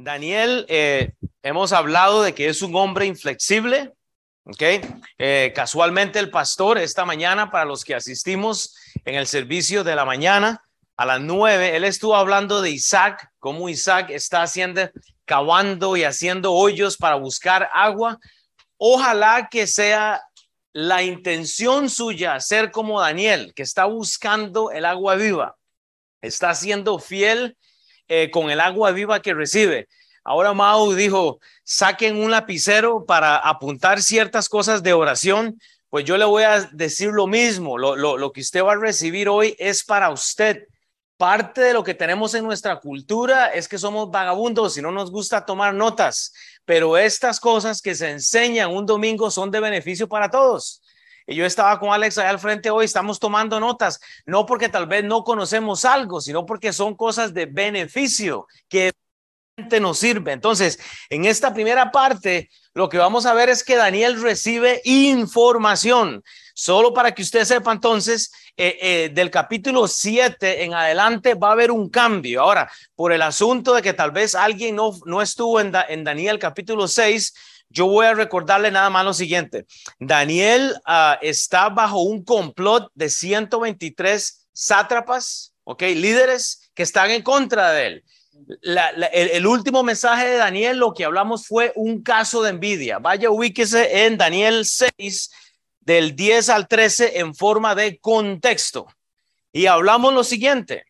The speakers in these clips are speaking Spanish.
Daniel, eh, hemos hablado de que es un hombre inflexible, ¿ok? Eh, casualmente el pastor esta mañana, para los que asistimos en el servicio de la mañana a las nueve, él estuvo hablando de Isaac, cómo Isaac está haciendo, cavando y haciendo hoyos para buscar agua. Ojalá que sea la intención suya ser como Daniel, que está buscando el agua viva, está siendo fiel eh, con el agua viva que recibe. Ahora Mau dijo, saquen un lapicero para apuntar ciertas cosas de oración. Pues yo le voy a decir lo mismo, lo, lo que usted va a recibir hoy es para usted. Parte de lo que tenemos en nuestra cultura es que somos vagabundos y no nos gusta tomar notas, pero estas cosas que se enseñan un domingo son de beneficio para todos. Y yo estaba con Alex allá al frente hoy, estamos tomando notas, no porque tal vez no conocemos algo, sino porque son cosas de beneficio que nos sirve. Entonces, en esta primera parte, lo que vamos a ver es que Daniel recibe información. Solo para que usted sepa entonces, eh, eh, del capítulo 7 en adelante va a haber un cambio. Ahora, por el asunto de que tal vez alguien no, no estuvo en, en Daniel capítulo 6, yo voy a recordarle nada más lo siguiente. Daniel uh, está bajo un complot de 123 sátrapas, ¿ok? Líderes que están en contra de él. El, el, último mensaje de Daniel, lo que hablamos fue un caso de envidia. Vaya, ubíquese en Daniel 6, del 10 al 13, en forma de contexto. Y hablamos lo siguiente.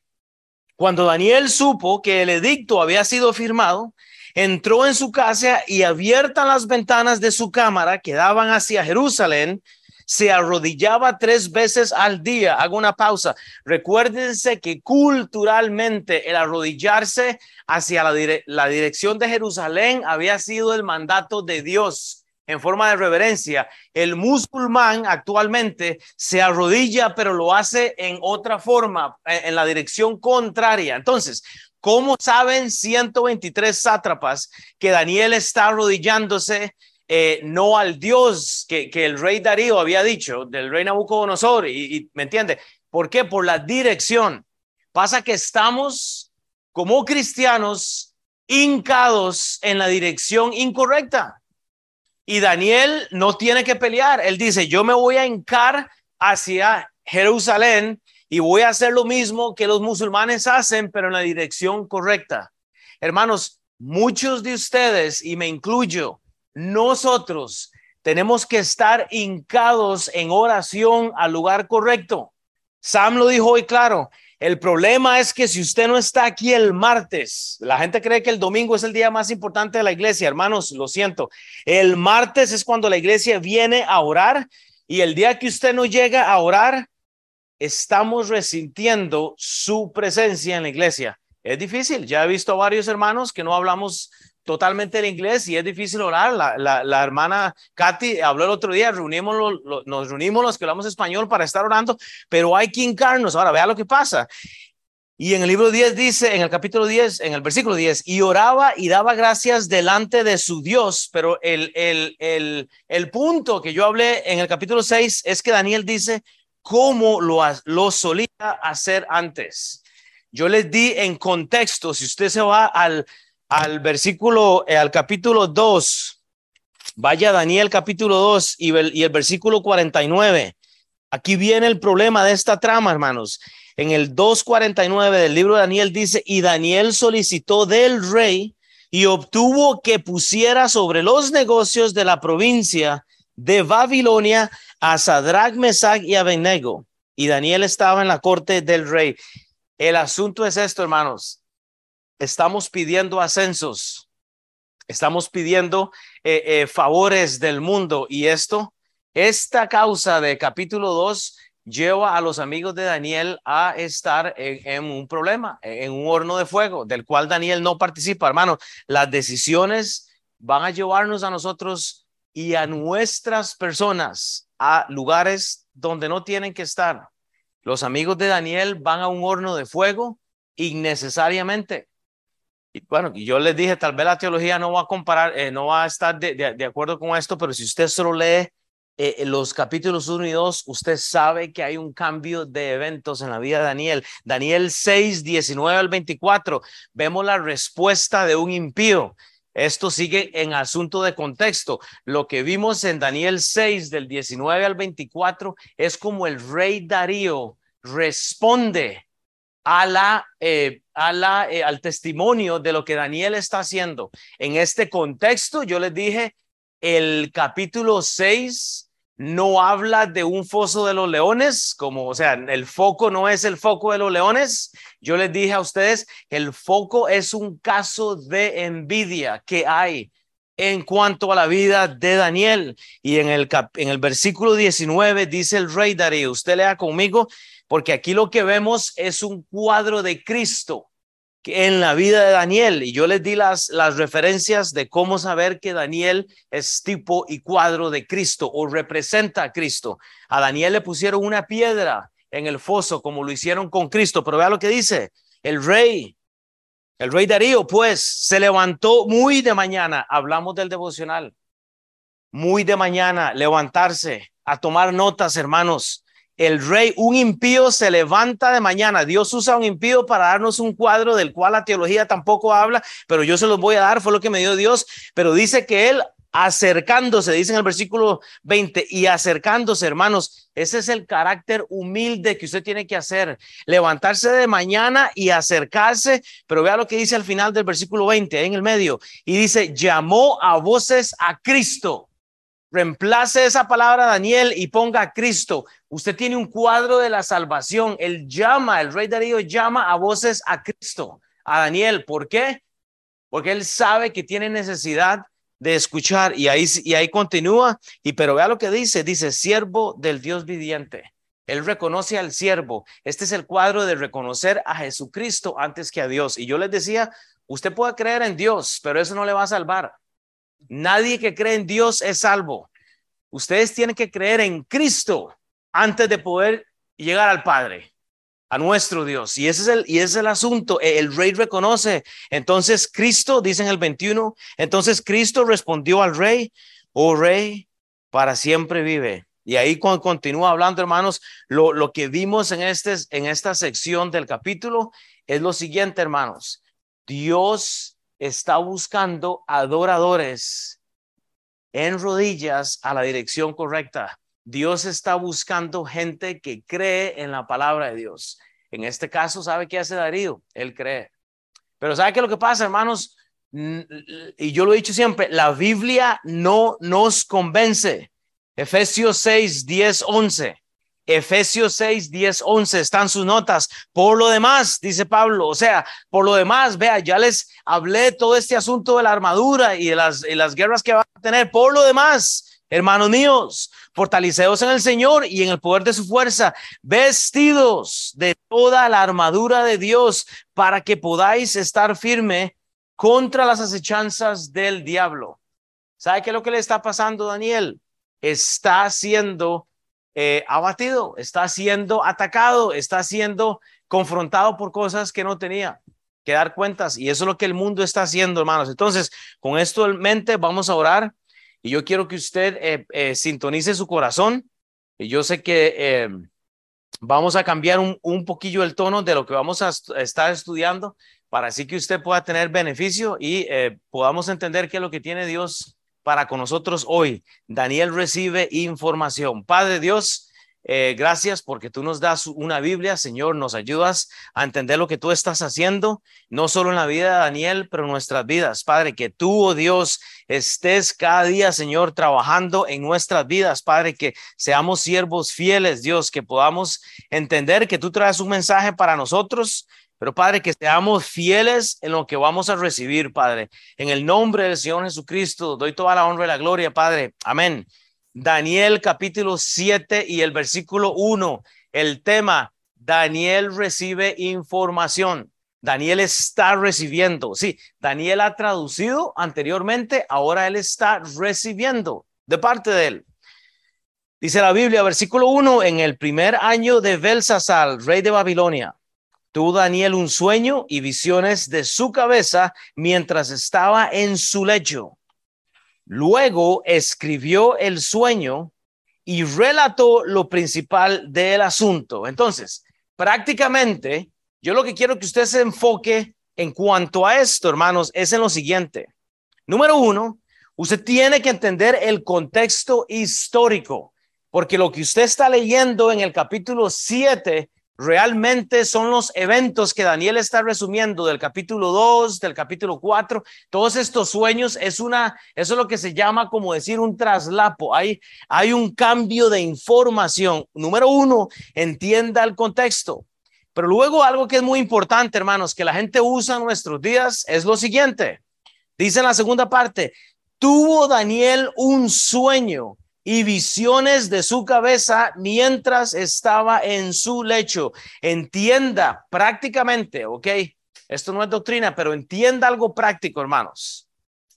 Cuando Daniel supo que el edicto había sido firmado, entró en su casa y abiertas las ventanas de su cámara que daban hacia Jerusalén, se arrodillaba tres veces al día. Hago una pausa. Recuérdense que culturalmente el arrodillarse hacia la, la dirección de Jerusalén había sido el mandato de Dios en forma de reverencia. El musulmán actualmente se arrodilla, pero lo hace en otra forma, en la dirección contraria. Entonces, ¿Cómo saben 123 sátrapas que Daniel está arrodillándose eh, no al Dios que, el rey Darío había dicho, del rey Nabucodonosor? Y, y, ¿Me entiende? ¿Por qué? Por la dirección. Pasa que estamos como cristianos hincados en la dirección incorrecta. Y Daniel no tiene que pelear. Él dice, yo me voy a hincar hacia Jerusalén y voy a hacer lo mismo que los musulmanes hacen, pero en la dirección correcta. Hermanos, muchos de ustedes, y me incluyo, nosotros tenemos que estar hincados en oración al lugar correcto. Sam lo dijo hoy claro. El problema es que si usted no está aquí el martes, la gente cree que el domingo es el día más importante de la iglesia, hermanos, lo siento. El martes es cuando la iglesia viene a orar y el día que usted no llega a orar, estamos resintiendo su presencia en la iglesia. Es difícil, ya he visto a varios hermanos que no hablamos totalmente el inglés y es difícil orar. La, la, hermana Katy habló el otro día, reunimos lo, nos reunimos los que hablamos español para estar orando, pero hay que hincarnos. Ahora, vea lo que pasa. Y en el libro 10 dice, en el capítulo 10, en el versículo 10, y oraba y daba gracias delante de su Dios. Pero el, el, el, el punto que yo hablé en el capítulo 6 es que Daniel dice, como lo, solía hacer antes. Yo les di en contexto, si usted se va al, al versículo, eh, al capítulo 2, vaya Daniel capítulo 2 y, y el versículo 49. Aquí viene el problema de esta trama, hermanos. En el 2.49 del libro de Daniel dice, y Daniel solicitó del rey y obtuvo que pusiera sobre los negocios de la provincia de Babilonia a Sadrach, Mesach y Abednego. Y Daniel estaba en la corte del rey. El asunto es esto, hermanos. Estamos pidiendo ascensos. Estamos pidiendo eh, eh, favores del mundo. Y esto, esta causa de capítulo 2 lleva a los amigos de Daniel a estar en, un problema, en un horno de fuego, del cual Daniel no participa, hermano. Las decisiones van a llevarnos a nosotros y a nuestras personas a lugares donde no tienen que estar. Los amigos de Daniel van a un horno de fuego innecesariamente. Y bueno, yo les dije, tal vez la teología no va a comparar, eh, no va a estar de, acuerdo con esto, pero si usted solo lee eh, los capítulos 1 y 2, usted sabe que hay un cambio de eventos en la vida de Daniel. Daniel 6, 19 al 24, vemos la respuesta de un impío. Esto sigue en asunto de contexto. Lo que vimos en Daniel 6 del 19 al 24 es como el rey Darío responde a la, eh, a la, eh, al testimonio de lo que Daniel está haciendo. En este contexto, yo les dije, el capítulo 6 no habla de un foso de los leones, como, o sea, el foco no es el foco de los leones. Yo les dije a ustedes, el foco es un caso de envidia que hay en cuanto a la vida de Daniel. Y en el, en el versículo 19 dice el rey Darío, usted lea conmigo, porque aquí lo que vemos es un cuadro de Cristo en la vida de Daniel. Y yo les di las, las referencias de cómo saber que Daniel es tipo y cuadro de Cristo o representa a Cristo. A Daniel le pusieron una piedra en el foso como lo hicieron con Cristo, pero vea lo que dice, el rey, el rey Darío pues se levantó muy de mañana, hablamos del devocional, muy de mañana, levantarse, a tomar notas, hermanos, el rey, un impío se levanta de mañana. Dios usa un impío para darnos un cuadro del cual la teología tampoco habla, pero yo se los voy a dar, fue lo que me dio Dios. Pero dice que él acercándose, dice en el versículo 20, y acercándose, hermanos, ese es el carácter humilde que usted tiene que hacer, levantarse de mañana y acercarse, pero vea lo que dice al final del versículo 20, en el medio, y dice, llamó a voces a Cristo. Reemplace esa palabra Daniel y ponga a Cristo. Usted tiene un cuadro de la salvación. Él llama, el rey Darío llama a voces a Cristo, a Daniel. ¿Por qué? Porque él sabe que tiene necesidad de escuchar y ahí, y ahí continúa. Y pero vea lo que dice, dice siervo del Dios viviente. Él reconoce al siervo. Este es el cuadro de reconocer a Jesucristo antes que a Dios. Y yo les decía, usted puede creer en Dios, pero eso no le va a salvar. Nadie que cree en Dios es salvo. Ustedes tienen que creer en Cristo antes de poder llegar al Padre, a nuestro Dios. Y ese es el, y es el asunto. E, el rey reconoce. Entonces Cristo, dice en el 21, entonces Cristo respondió al rey, oh rey, para siempre vive. Y ahí continúa hablando, hermanos, lo, lo que vimos en, este, en esta sección del capítulo es lo siguiente, hermanos. Dios está buscando adoradores en rodillas a la dirección correcta. Dios está buscando gente que cree en la palabra de Dios. En este caso, ¿sabe qué hace Darío? Él cree. Pero ¿sabe qué es lo que pasa, hermanos? Y yo lo he dicho siempre, la Biblia no nos convence. Efesios 6, 10, 11. Efesios 6, 10, 11 están sus notas. Por lo demás, dice Pablo, o sea, por lo demás, vea, ya les hablé todo este asunto de la armadura y de las, las guerras que van a tener. Por lo demás, hermanos míos, fortaleceos en el Señor y en el poder de su fuerza, vestidos de toda la armadura de Dios para que podáis estar firme contra las acechanzas del diablo. ¿Sabe qué es lo que le está pasando, Daniel? Está siendo eh, abatido, está siendo atacado, está siendo confrontado por cosas que no tenía que dar cuentas. Y eso es lo que el mundo está haciendo, hermanos. Entonces, con esto en mente, vamos a orar. Y yo quiero que usted eh, eh, sintonice su corazón. Y yo sé que vamos a cambiar un, un, poquillo el tono de lo que vamos a estar estudiando para así que usted pueda tener beneficio y podamos entender qué es lo que tiene Dios para con nosotros hoy. Daniel recibe información. Padre Dios, eh, gracias porque tú nos das una Biblia, Señor, nos ayudas a entender lo que tú estás haciendo, no solo en la vida de Daniel, pero en nuestras vidas. Padre, que tú, oh Dios, estés cada día, Señor, trabajando en nuestras vidas. Padre, que seamos siervos fieles, Dios, que podamos entender que tú traes un mensaje para nosotros pero Padre, que seamos fieles en lo que vamos a recibir, Padre. En el nombre del Señor Jesucristo, doy toda la honra y la gloria, Padre. Amén. Daniel capítulo 7 y el versículo 1, el tema, Daniel recibe información. Daniel está recibiendo. Sí, Daniel ha traducido anteriormente, ahora él está recibiendo de parte de él. Dice la Biblia, versículo 1, en el primer año de Belsasar, rey de Babilonia tuvo Daniel un sueño y visiones de su cabeza mientras estaba en su lecho. Luego escribió el sueño y relató lo principal del asunto. Entonces, prácticamente, yo lo que quiero que usted se enfoque en cuanto a esto, hermanos, es en lo siguiente. Número uno, usted tiene que entender el contexto histórico, porque lo que usted está leyendo en el capítulo 7 realmente son los eventos que Daniel está resumiendo del capítulo 2, del capítulo 4. Todos estos sueños es una, eso es lo que se llama como decir un traslapo. Hay, hay un cambio de información. Número uno, entienda el contexto. Pero luego algo que es muy importante, hermanos, que la gente usa en nuestros días es lo siguiente. Dice en la segunda parte, tuvo Daniel un sueño y visiones de su cabeza mientras estaba en su lecho. Entienda prácticamente, ¿ok? Esto no es doctrina, pero entienda algo práctico, hermanos.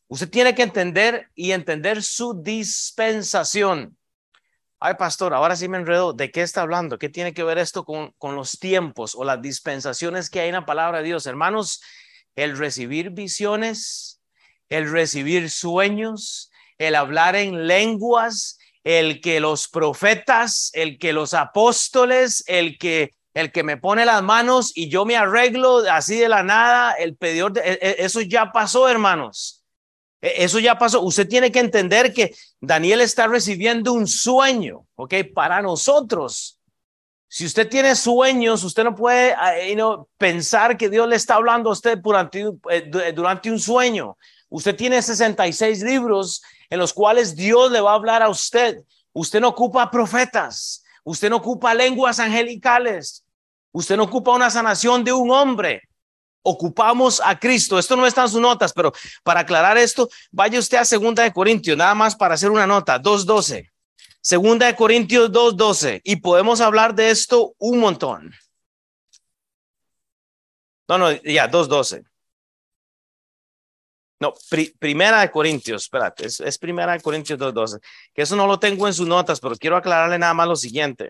Usted tiene que entender y entender su dispensación. Ay, pastor, ahora sí me enredo. ¿De qué está hablando? ¿Qué tiene que ver esto con, con los tiempos o las dispensaciones que hay en la palabra de Dios? Hermanos, el recibir visiones, el recibir sueños, el hablar en lenguas, el que los profetas, el que los apóstoles, el que el que me pone las manos y yo me arreglo así de la nada, el pedidor, e, e, eso ya pasó, hermanos. E, eso ya pasó. Usted tiene que entender que Daniel está recibiendo un sueño, ¿ok? Para nosotros. Si usted tiene sueños, usted no puede you pensar que Dios le está hablando a usted durante, eh, un sueño. Usted tiene 66 libros en los cuales Dios le va a hablar a usted. Usted no ocupa profetas, usted no ocupa lenguas angelicales, usted no ocupa una sanación de un hombre. Ocupamos a Cristo. Esto no está en sus notas, pero para aclarar esto, vaya usted a Segunda de Corintios, nada más para hacer una nota, 2.12. Segunda de Corintios 2.12. Y podemos hablar de esto un montón. No, no, ya, 2.12. No, primera de Corintios, espérate, es, es primera de Corintios 2.12, que eso no lo tengo en sus notas, pero quiero aclararle nada más lo siguiente.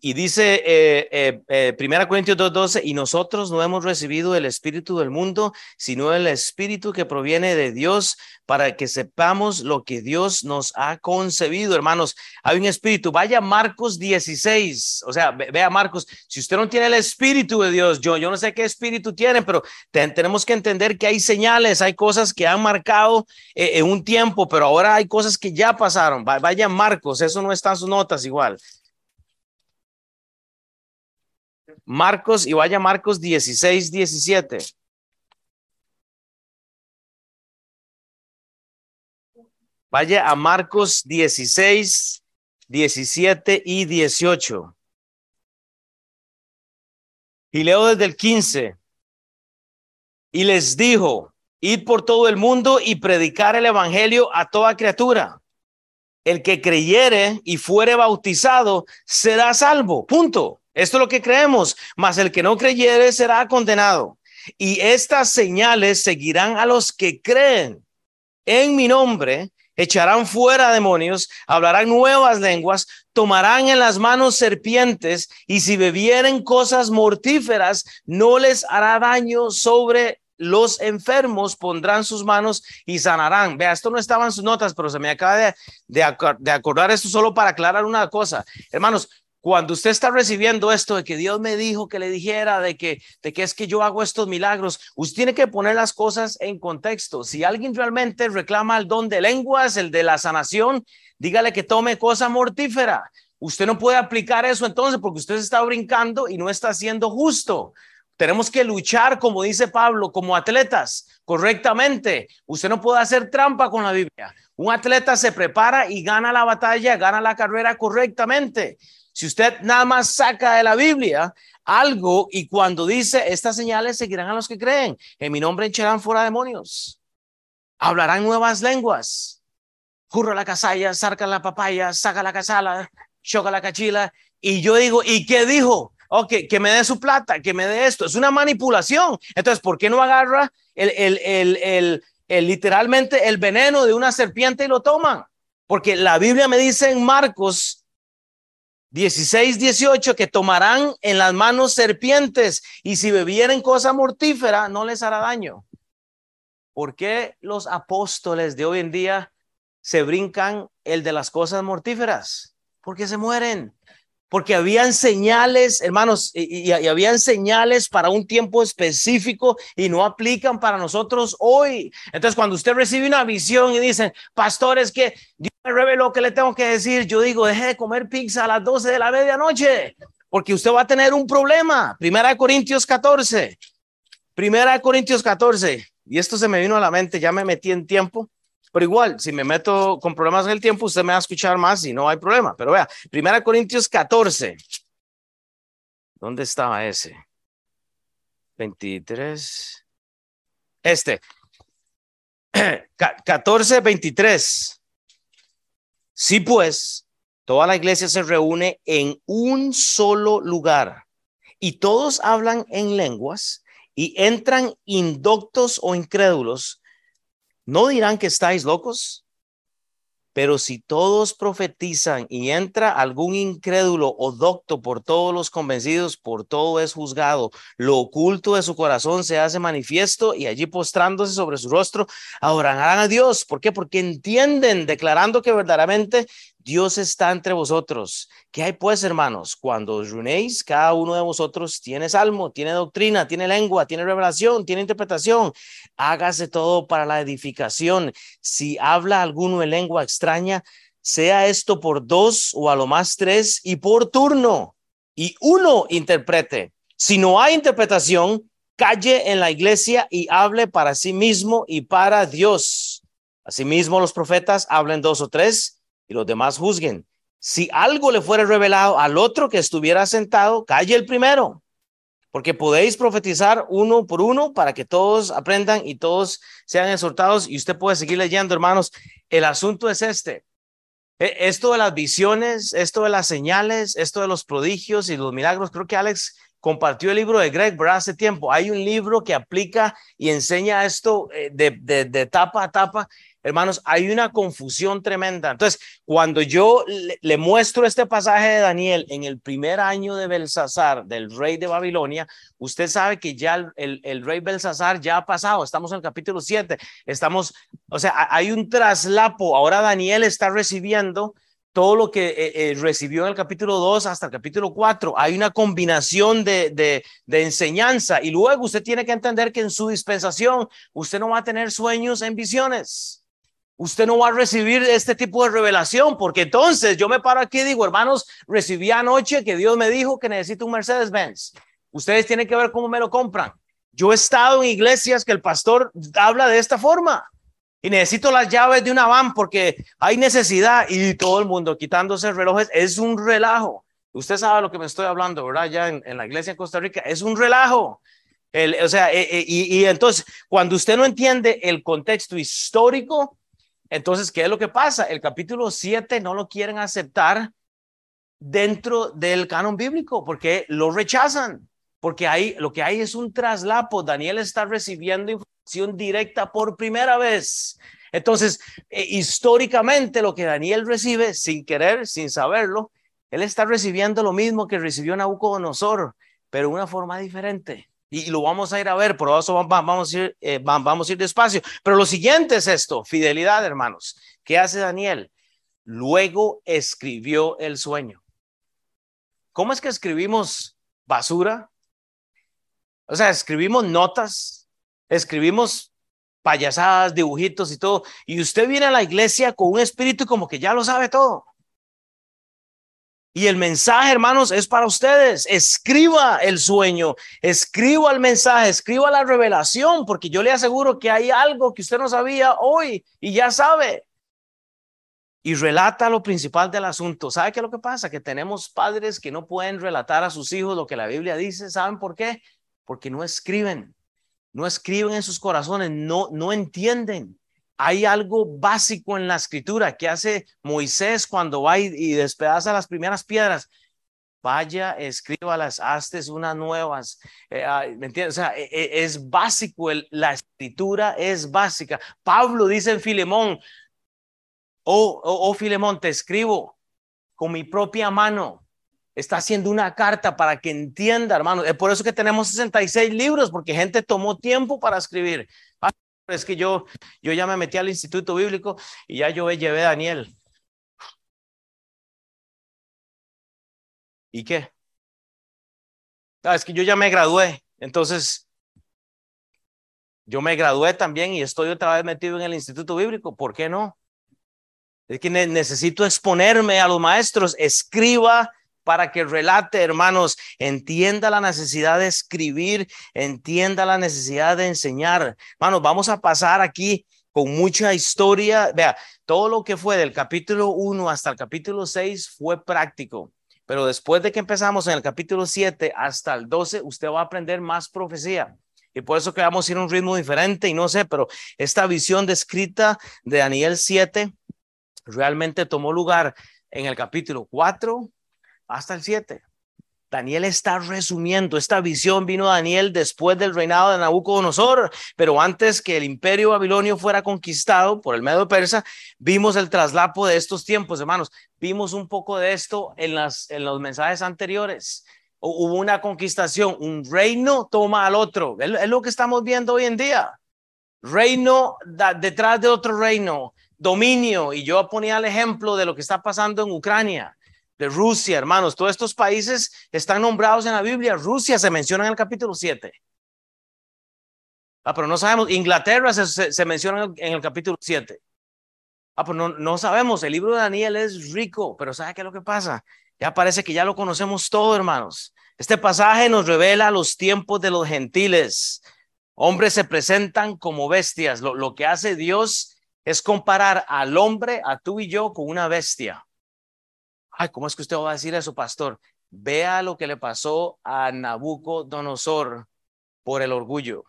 Y, dice eh, eh, eh, Primera Corintios 2.12, y nosotros no hemos recibido el espíritu del mundo, sino el espíritu que proviene de Dios para que sepamos lo que Dios nos ha concebido, hermanos. Hay un espíritu, vaya Marcos 16, o sea, vea Marcos, si usted no tiene el espíritu de Dios, yo, yo no sé qué espíritu tienen, pero tenemos que entender que hay señales, hay cosas que han marcado en un tiempo, pero ahora hay cosas que ya pasaron. Vaya Marcos, eso no está en sus notas igual. Marcos y vaya Marcos 16, 17. Vaya a Marcos 16, 17 y 18. Y leo desde el 15. Y les dijo, id por todo el mundo y predicar el evangelio a toda criatura. El que creyere y fuere bautizado será salvo. Punto. Esto es lo que creemos, mas el que no creyere será condenado. Y estas señales seguirán a los que creen en mi nombre, echarán fuera demonios, hablarán nuevas lenguas, tomarán en las manos serpientes y si bebieren cosas mortíferas, no les hará daño sobre los enfermos pondrán sus manos y sanarán. Vea, esto no estaba en sus notas, pero se me acaba de, de, acordar esto solo para aclarar una cosa. Hermanos, cuando usted está recibiendo esto de que Dios me dijo que le dijera, de que, de que es que yo hago estos milagros, usted tiene que poner las cosas en contexto. Si alguien realmente reclama el don de lenguas, el de la sanación, dígale que tome cosa mortífera. Usted no puede aplicar eso entonces porque usted está brincando y no está siendo justo. Tenemos que luchar, como dice Pablo, como atletas, correctamente. Usted no puede hacer trampa con la Biblia. Un atleta se prepara y gana la batalla, gana la carrera correctamente. Si usted nada más saca de la Biblia algo y cuando dice estas señales seguirán a los que creen, en mi nombre echarán fuera demonios, hablarán nuevas lenguas, curra la casalla, saca la papaya, saca la casala, choca la cachila, y yo digo, ¿y qué dijo? Ok, que me dé su plata, que me dé esto. Es una manipulación. Entonces, ¿por qué no agarra el, el, el, el, literalmente el veneno de una serpiente y lo toman? Porque la Biblia me dice en Marcos 16, 18, que tomarán en las manos serpientes y si bebieren cosa mortífera no les hará daño. ¿por qué los apóstoles de hoy en día se brincan el de las cosas mortíferas? Porque se mueren porque habían señales, hermanos, y, habían señales para un tiempo específico y no aplican para nosotros hoy. Entonces, cuando usted recibe una visión y dicen, pastores, que Dios me reveló que le tengo que decir, yo digo, deje de comer pizza a las 12 de la medianoche, porque usted va a tener un problema. Primera de Corintios 14. Primera de Corintios 14. Y esto se me vino a la mente, ya me metí en tiempo. Pero igual, si me meto con problemas en el tiempo, usted me va a escuchar más y no hay problema. Pero vea, Primera Corintios 14. ¿Dónde estaba ese? 23. Este. 14, 23. Sí, pues, toda la iglesia se reúne en un solo lugar y todos hablan en lenguas y entran indoctos o incrédulos ¿no dirán que estáis locos? Pero si todos profetizan y entra algún incrédulo o docto por todos los convencidos, por todo es juzgado. Lo oculto de su corazón se hace manifiesto y allí postrándose sobre su rostro, adorarán a Dios. ¿Por qué? Porque entienden, declarando que verdaderamente Dios está entre vosotros. ¿Qué hay pues, hermanos? Cuando os reunéis, cada uno de vosotros tiene salmo, tiene doctrina, tiene lengua, tiene revelación, tiene interpretación. Hágase todo para la edificación. Si habla alguno en lengua extraña, sea esto por dos o a lo más tres y por turno. Y uno interprete. Si no hay interpretación, calle en la iglesia y hable para sí mismo y para Dios. Asimismo, los profetas hablen dos o tres y los demás juzguen. Si algo le fuera revelado al otro que estuviera sentado, calle el primero, porque podéis profetizar uno por uno para que todos aprendan y todos sean exhortados. Y usted puede seguir leyendo, hermanos. El asunto es este. E, esto de las visiones, esto de las señales, esto de los prodigios y los milagros, creo que Alex compartió el libro de Greg hace tiempo. Hay un libro que aplica y enseña esto eh, de, de, de etapa a etapa Hermanos, hay una confusión tremenda. Entonces, cuando yo le, muestro este pasaje de Daniel en el primer año de Belsasar, del rey de Babilonia, usted sabe que ya el, rey Belsasar ya ha pasado. Estamos en el capítulo 7. Estamos, o sea, hay un traslapo. Ahora Daniel está recibiendo todo lo que eh, eh, recibió en el capítulo 2 hasta el capítulo 4. Hay una combinación de, de, de, enseñanza y luego usted tiene que entender que en su dispensación usted no va a tener sueños en visiones usted no va a recibir este tipo de revelación, porque entonces yo me paro aquí y digo, hermanos, recibí anoche que Dios me dijo que necesito un Mercedes-Benz. Ustedes tienen que ver cómo me lo compran. Yo he estado en iglesias que el pastor habla de esta forma y necesito las llaves de una van porque hay necesidad y todo el mundo quitándose relojes es un relajo. Usted sabe lo que me estoy hablando, ¿verdad? Ya en, la iglesia en Costa Rica es un relajo. o sea, eh, eh, y entonces, cuando usted no entiende el contexto histórico, entonces, ¿qué es lo que pasa? El capítulo 7 no lo quieren aceptar dentro del canon bíblico porque lo rechazan, porque hay, lo que hay es un traslapo. Daniel está recibiendo información directa por primera vez. Entonces, eh, históricamente lo que Daniel recibe sin querer, sin saberlo, él está recibiendo lo mismo que recibió Nabucodonosor, pero de una forma diferente y lo vamos a ir a ver, por eso vamos a ir, eh, vamos ir despacio. Pero lo siguiente es esto, fidelidad, hermanos. ¿Qué hace Daniel? Luego escribió el sueño. ¿Cómo es que escribimos basura? O sea, escribimos notas, escribimos payasadas, dibujitos y todo. Y usted viene a la iglesia con un espíritu como que ya lo sabe todo. Y el mensaje, hermanos, es para ustedes. Escriba el sueño, escriba el mensaje, escriba la revelación, porque yo le aseguro que hay algo que usted no sabía hoy y ya sabe. Y relata lo principal del asunto. ¿Sabe qué es lo que pasa? Que tenemos padres que no pueden relatar a sus hijos lo que la Biblia dice. ¿Saben por qué? Porque no escriben. No escriben en sus corazones, no, no entienden hay algo básico en la escritura que hace Moisés cuando va y, despedaza las primeras piedras. Vaya, escríbalas, hazte unas nuevas. Eh, ¿Me entiendes? O sea, e, e, es básico, la escritura es básica. Pablo dice en Filemón, oh, oh, oh Filemón, te escribo con mi propia mano está haciendo una carta para que entienda, hermano. Es por eso que tenemos 66 libros, porque gente tomó tiempo para escribir. Es que yo, yo ya me metí al instituto bíblico y ya yo llevé a Daniel. ¿Y qué? Ah, es que yo ya me gradué, entonces yo me gradué también y estoy otra vez metido en el instituto bíblico. ¿Por qué no? Es que necesito exponerme a los maestros. Escriba para que relate, hermanos, entienda la necesidad de escribir, entienda la necesidad de enseñar. Hermanos, vamos a pasar aquí con mucha historia. Vea, todo lo que fue del capítulo 1 hasta el capítulo 6 fue práctico. Pero después de que empezamos en el capítulo 7 hasta el 12, usted va a aprender más profecía. Y por eso que vamos ir a un ritmo diferente y no sé, pero esta visión descrita de Daniel 7 realmente tomó lugar en el capítulo 4, hasta el 7. Daniel está resumiendo, esta visión vino Daniel después del reinado de Nabucodonosor, pero antes que el imperio babilonio fuera conquistado por el medio persa, vimos el traslapo de estos tiempos, hermanos. Vimos un poco de esto en, las, en los mensajes anteriores. Hubo una conquistación, un reino toma al otro. Es, lo que estamos viendo hoy en día. Reino detrás de otro reino, dominio. Y yo ponía el ejemplo de lo que está pasando en Ucrania de Rusia, hermanos. Todos estos países están nombrados en la Biblia. Rusia se menciona en el capítulo 7. Ah, pero no sabemos. Inglaterra se, menciona en el, capítulo 7. Ah, pues no, no sabemos. El libro de Daniel es rico, pero ¿sabe qué es lo que pasa? Ya parece que ya lo conocemos todo, hermanos. Este pasaje nos revela los tiempos de los gentiles. Hombres se presentan como bestias. Lo, lo que hace Dios es comparar al hombre, a tú y yo, con una bestia. Ay, ¿cómo es que usted va a decir eso, pastor? Vea lo que le pasó a Nabucodonosor por el orgullo.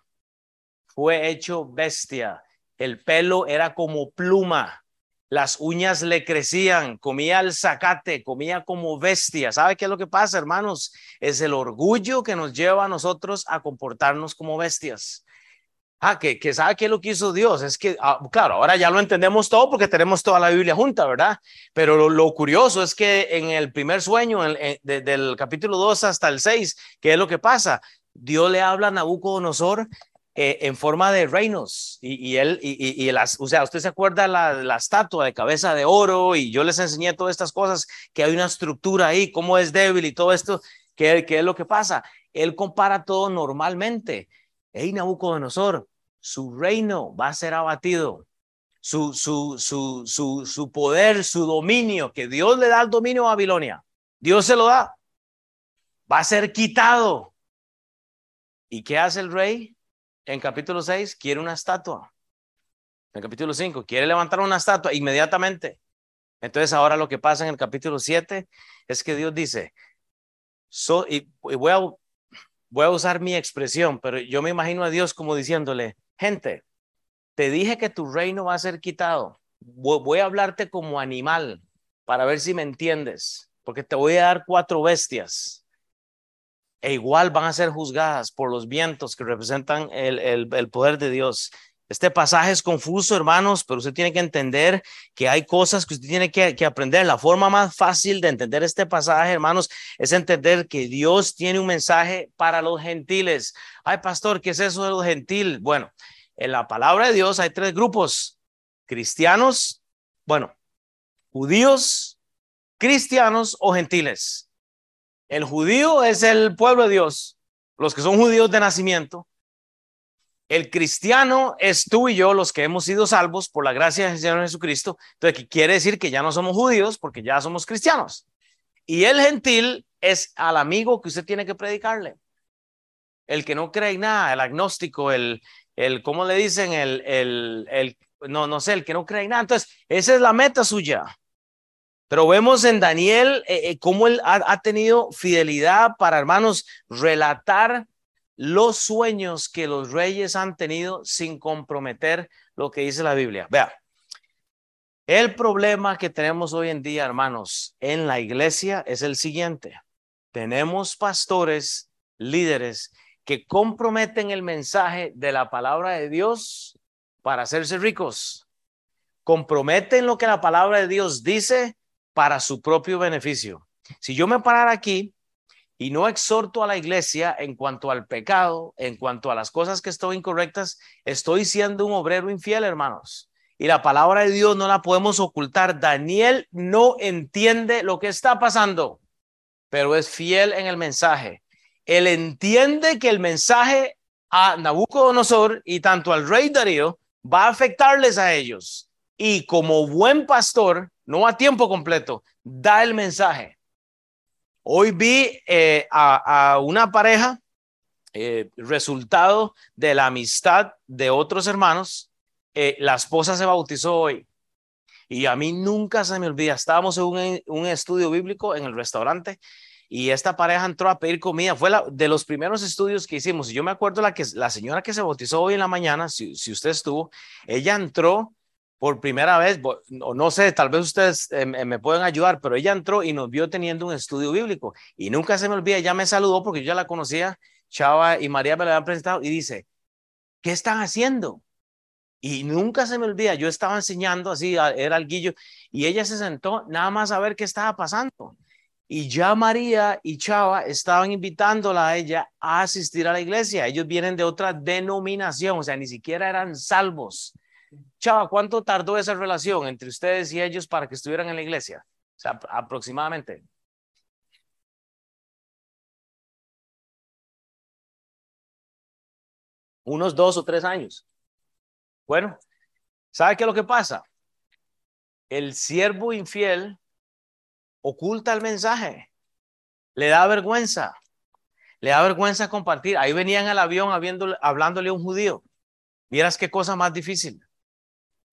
Fue hecho bestia. El pelo era como pluma. Las uñas le crecían, comía el zacate, comía como bestia. ¿Sabe qué es lo que pasa, hermanos? Es el orgullo que nos lleva a nosotros a comportarnos como bestias. Ah, que, que sabe qué es lo que hizo Dios. Es que, ah, claro, ahora ya lo entendemos todo porque tenemos toda la Biblia junta, ¿verdad? Pero lo, curioso es que en el primer sueño, del capítulo 2 hasta el 6, ¿qué es lo que pasa? Dios le habla a Nabucodonosor eh, en forma de reinos y, y él, y, y, las, o sea, usted se acuerda la, la estatua de cabeza de oro y yo les enseñé todas estas cosas, que hay una estructura ahí, cómo es débil y todo esto, ¿qué, qué es lo que pasa? Él compara todo normalmente hey Nabucodonosor, su reino va a ser abatido, su, su, su, su, su poder, su dominio, que Dios le da el dominio a Babilonia, Dios se lo da, va a ser quitado. ¿Y qué hace el rey? En capítulo 6 quiere una estatua. En capítulo 5 quiere levantar una estatua inmediatamente. Entonces ahora lo que pasa en el capítulo 7 es que Dios dice, y voy a voy a usar mi expresión, pero yo me imagino a Dios como diciéndole, gente, te dije que tu reino va a ser quitado. Voy a hablarte como animal para ver si me entiendes, porque te voy a dar cuatro bestias. E igual van a ser juzgadas por los vientos que representan el, el, el poder de Dios. Este pasaje es confuso, hermanos, pero usted tiene que entender que hay cosas que usted tiene que, aprender. La forma más fácil de entender este pasaje, hermanos, es entender que Dios tiene un mensaje para los gentiles. Ay, pastor, ¿qué es eso de los gentiles? Bueno, en la palabra de Dios hay tres grupos, cristianos, bueno, judíos, cristianos o gentiles. El judío es el pueblo de Dios, los que son judíos de nacimiento. El cristiano es tú y yo los que hemos sido salvos por la gracia del Señor Jesucristo. Entonces, quiere decir que ya no somos judíos porque ya somos cristianos. Y el gentil es al amigo que usted tiene que predicarle. El que no cree en nada, el agnóstico, el, el ¿cómo le dicen? El, el, el, no, no sé, el que no cree en nada. Entonces, esa es la meta suya. Pero vemos en Daniel eh, eh, cómo él ha, ha tenido fidelidad para, hermanos, relatar los sueños que los reyes han tenido sin comprometer lo que dice la Biblia. Vea, el problema que tenemos hoy en día, hermanos, en la iglesia es el siguiente. Tenemos pastores, líderes que comprometen el mensaje de la palabra de Dios para hacerse ricos. Comprometen lo que la palabra de Dios dice para su propio beneficio. Si yo me parara aquí y no exhorto a la iglesia en cuanto al pecado, en cuanto a las cosas que estoy incorrectas, estoy siendo un obrero infiel, hermanos. Y la palabra de Dios no la podemos ocultar. Daniel no entiende lo que está pasando, pero es fiel en el mensaje. Él entiende que el mensaje a Nabucodonosor y tanto al rey Darío va a afectarles a ellos. Y como buen pastor, no a tiempo completo, da el mensaje. Hoy vi eh, a, una pareja, eh, resultado de la amistad de otros hermanos. Eh, la esposa se bautizó hoy. Y a mí nunca se me olvida, estábamos en un, estudio bíblico en el restaurante y esta pareja entró a pedir comida. Fue de los primeros estudios que hicimos. Yo me acuerdo la, que, la señora que se bautizó hoy en la mañana, si usted estuvo, ella entró por primera vez, o no sé, tal vez ustedes eh, me pueden ayudar, pero ella entró y nos vio teniendo un estudio bíblico y nunca se me olvida, ella me saludó porque yo ya la conocía, Chava y María me la habían presentado y dice, ¿qué están haciendo? Y nunca se me olvida, yo estaba enseñando así, era el guillo, y ella se sentó nada más a ver qué estaba pasando. Y ya María y Chava estaban invitándola a ella a asistir a la iglesia. Ellos vienen de otra denominación, o sea, ni siquiera eran salvos Chava, ¿cuánto tardó esa relación entre ustedes y ellos para que estuvieran en la iglesia? O sea, aproximadamente. Unos dos o tres años. Bueno, ¿sabe qué es lo que pasa? El siervo infiel oculta el mensaje, le da vergüenza, le da vergüenza compartir. Ahí venían al avión hablándole a un judío. Miras qué cosa más difícil.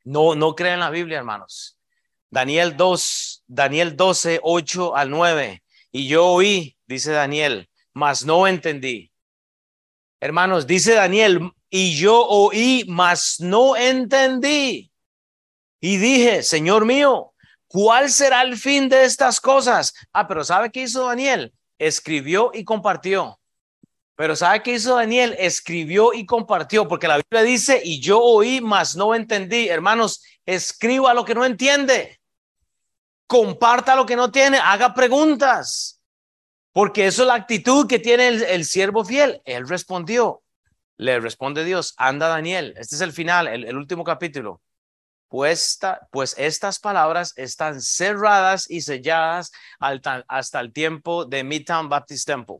No, no creen la Biblia, hermanos. Daniel 2, Daniel 12, 8 al 9. Y yo oí, dice Daniel, mas no entendí. Hermanos, dice Daniel, y yo oí, mas no entendí. Y dije, Señor mío, ¿cuál será el fin de estas cosas? Ah, pero ¿sabe qué hizo Daniel? Escribió y compartió. Pero ¿sabe qué hizo Daniel? Escribió y compartió, porque la Biblia dice, y yo oí, mas no entendí. Hermanos, escriba lo que no entiende. Comparta lo que no tiene, haga preguntas. Porque eso es la actitud que tiene el, siervo fiel. Él respondió, le responde Dios, anda Daniel, este es el final, el, último capítulo. Pues, pues estas palabras están cerradas y selladas hasta el tiempo de Midtown Baptist Temple.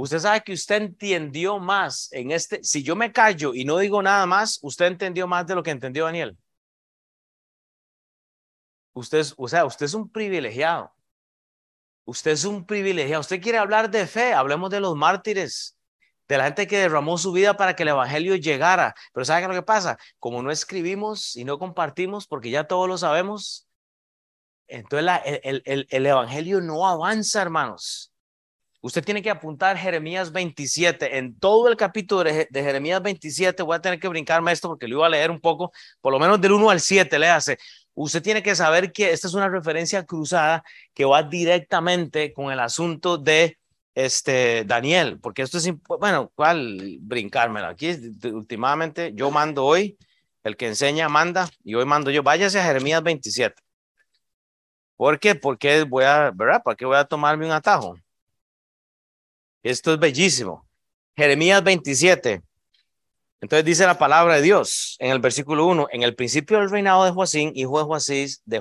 Usted sabe que usted entendió más en este, si yo me callo y no digo nada más, usted entendió más de lo que entendió Daniel. Usted es, o sea, usted es un privilegiado. Usted es un privilegiado. Usted quiere hablar de fe, hablemos de los mártires, de la gente que derramó su vida para que el evangelio llegara. Pero ¿sabe qué lo que pasa? Como no escribimos y no compartimos, porque ya todos lo sabemos, entonces el, el, el evangelio no avanza, hermanos. Usted tiene que apuntar Jeremías 27. En todo el capítulo de, Jeremías 27, voy a tener que brincarme esto porque lo iba a leer un poco, por lo menos del 1 al 7, le hace. Usted tiene que saber que esta es una referencia cruzada que va directamente con el asunto de este Daniel, porque esto es, bueno, ¿cuál brincármela? Aquí últimamente yo mando hoy, el que enseña manda, y hoy mando yo, váyase a Jeremías 27. ¿Por qué? Porque voy a, ¿verdad? ¿Para qué voy a tomarme un atajo? Esto es bellísimo. Jeremías 27. Entonces dice la palabra de Dios en el versículo 1, en el principio del reinado de Joacín, hijo de Joacís, de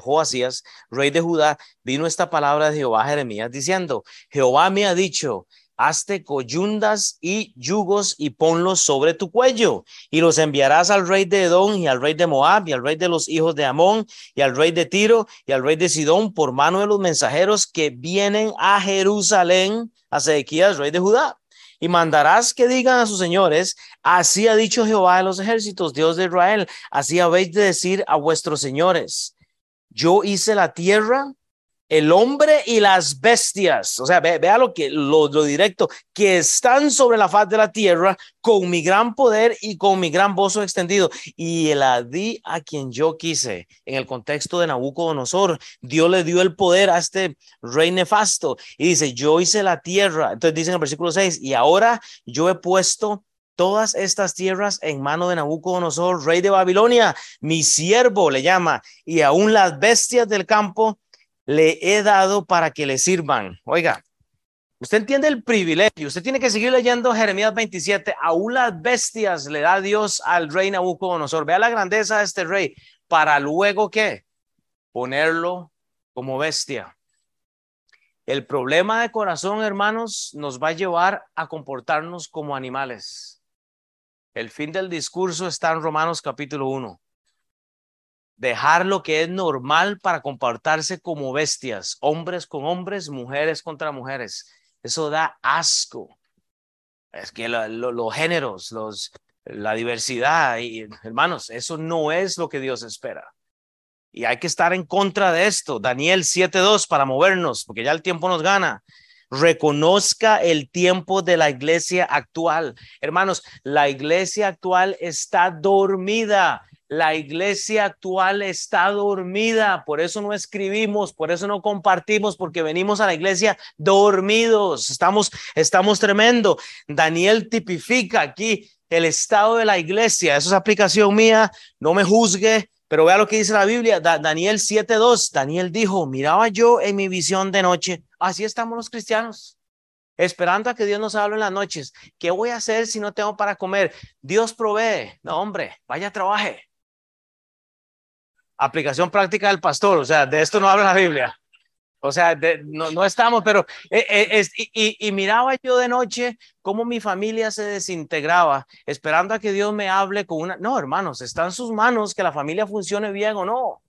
rey de Judá, vino esta palabra de Jehová a Jeremías diciendo, Jehová me ha dicho, hazte coyundas y yugos y ponlos sobre tu cuello, y los enviarás al rey de Edom y al rey de Moab y al rey de los hijos de Amón y al rey de Tiro y al rey de Sidón por mano de los mensajeros que vienen a Jerusalén a Sedequías, rey de Judá. Y mandarás que digan a sus señores, así ha dicho Jehová de los ejércitos, Dios de Israel, así habéis de decir a vuestros señores, yo hice la tierra el hombre y las bestias, o sea, vea lo que lo, directo, que están sobre la faz de la tierra con mi gran poder y con mi gran bozo extendido. Y la di a quien yo quise. En el contexto de Nabucodonosor, Dios le dio el poder a este rey nefasto y dice, yo hice la tierra. Entonces dice en el versículo 6, y ahora yo he puesto todas estas tierras en mano de Nabucodonosor, rey de Babilonia, mi siervo le llama, y aún las bestias del campo le he dado para que le sirvan. Oiga, Usted entiende el privilegio. Usted tiene que seguir leyendo Jeremías 27. Aún las bestias le da Dios al rey Nabucodonosor. Vea la grandeza de este rey para luego qué? Ponerlo como bestia. El problema de corazón, hermanos, nos va a llevar a comportarnos como animales. El fin del discurso está en Romanos capítulo 1 dejar lo que es normal para comportarse como bestias, hombres con hombres, mujeres contra mujeres. Eso da asco. Es que los géneros, los, la diversidad, y, hermanos, eso no es lo que Dios espera. Y hay que estar en contra de esto. Daniel 7.2 para movernos, porque ya el tiempo nos gana. Reconozca el tiempo de la iglesia actual. Hermanos, la iglesia actual está dormida. La iglesia actual está dormida, por eso no escribimos, por eso no compartimos, porque venimos a la iglesia dormidos. Estamos, estamos tremendo. Daniel tipifica aquí el estado de la iglesia. Eso es aplicación mía, no me juzgue, pero vea lo que dice la Biblia, Daniel 7.2. Daniel dijo, miraba yo en mi visión de noche, así estamos los cristianos esperando a que Dios nos hable en las noches. ¿Qué voy a hacer si no tengo para comer? Dios provee. No, hombre, vaya, trabaje aplicación práctica del pastor, o sea, de esto no habla la Biblia. O sea, no, estamos, pero eh, eh, y, miraba yo de noche cómo mi familia se desintegraba, esperando a que Dios me hable con una... No, hermanos, está en sus manos que la familia funcione bien o no.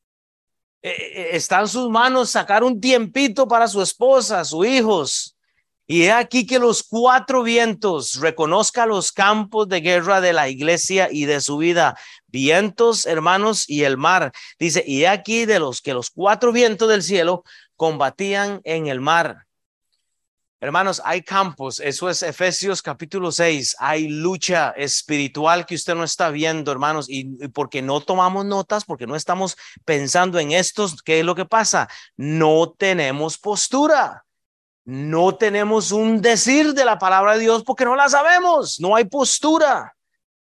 Eh, está en sus manos sacar un tiempito para su esposa, sus hijos. Y he aquí que los cuatro vientos reconozca los campos de guerra de la iglesia y de su vida, vientos, hermanos, y el mar. Dice, y aquí de los que los cuatro vientos del cielo combatían en el mar. Hermanos, hay campos, eso es Efesios capítulo 6, hay lucha espiritual que usted no está viendo, hermanos, y, y, porque no tomamos notas, porque no estamos pensando en estos, ¿qué es lo que pasa? No tenemos postura no tenemos un decir de la palabra de Dios porque no la sabemos, no hay postura.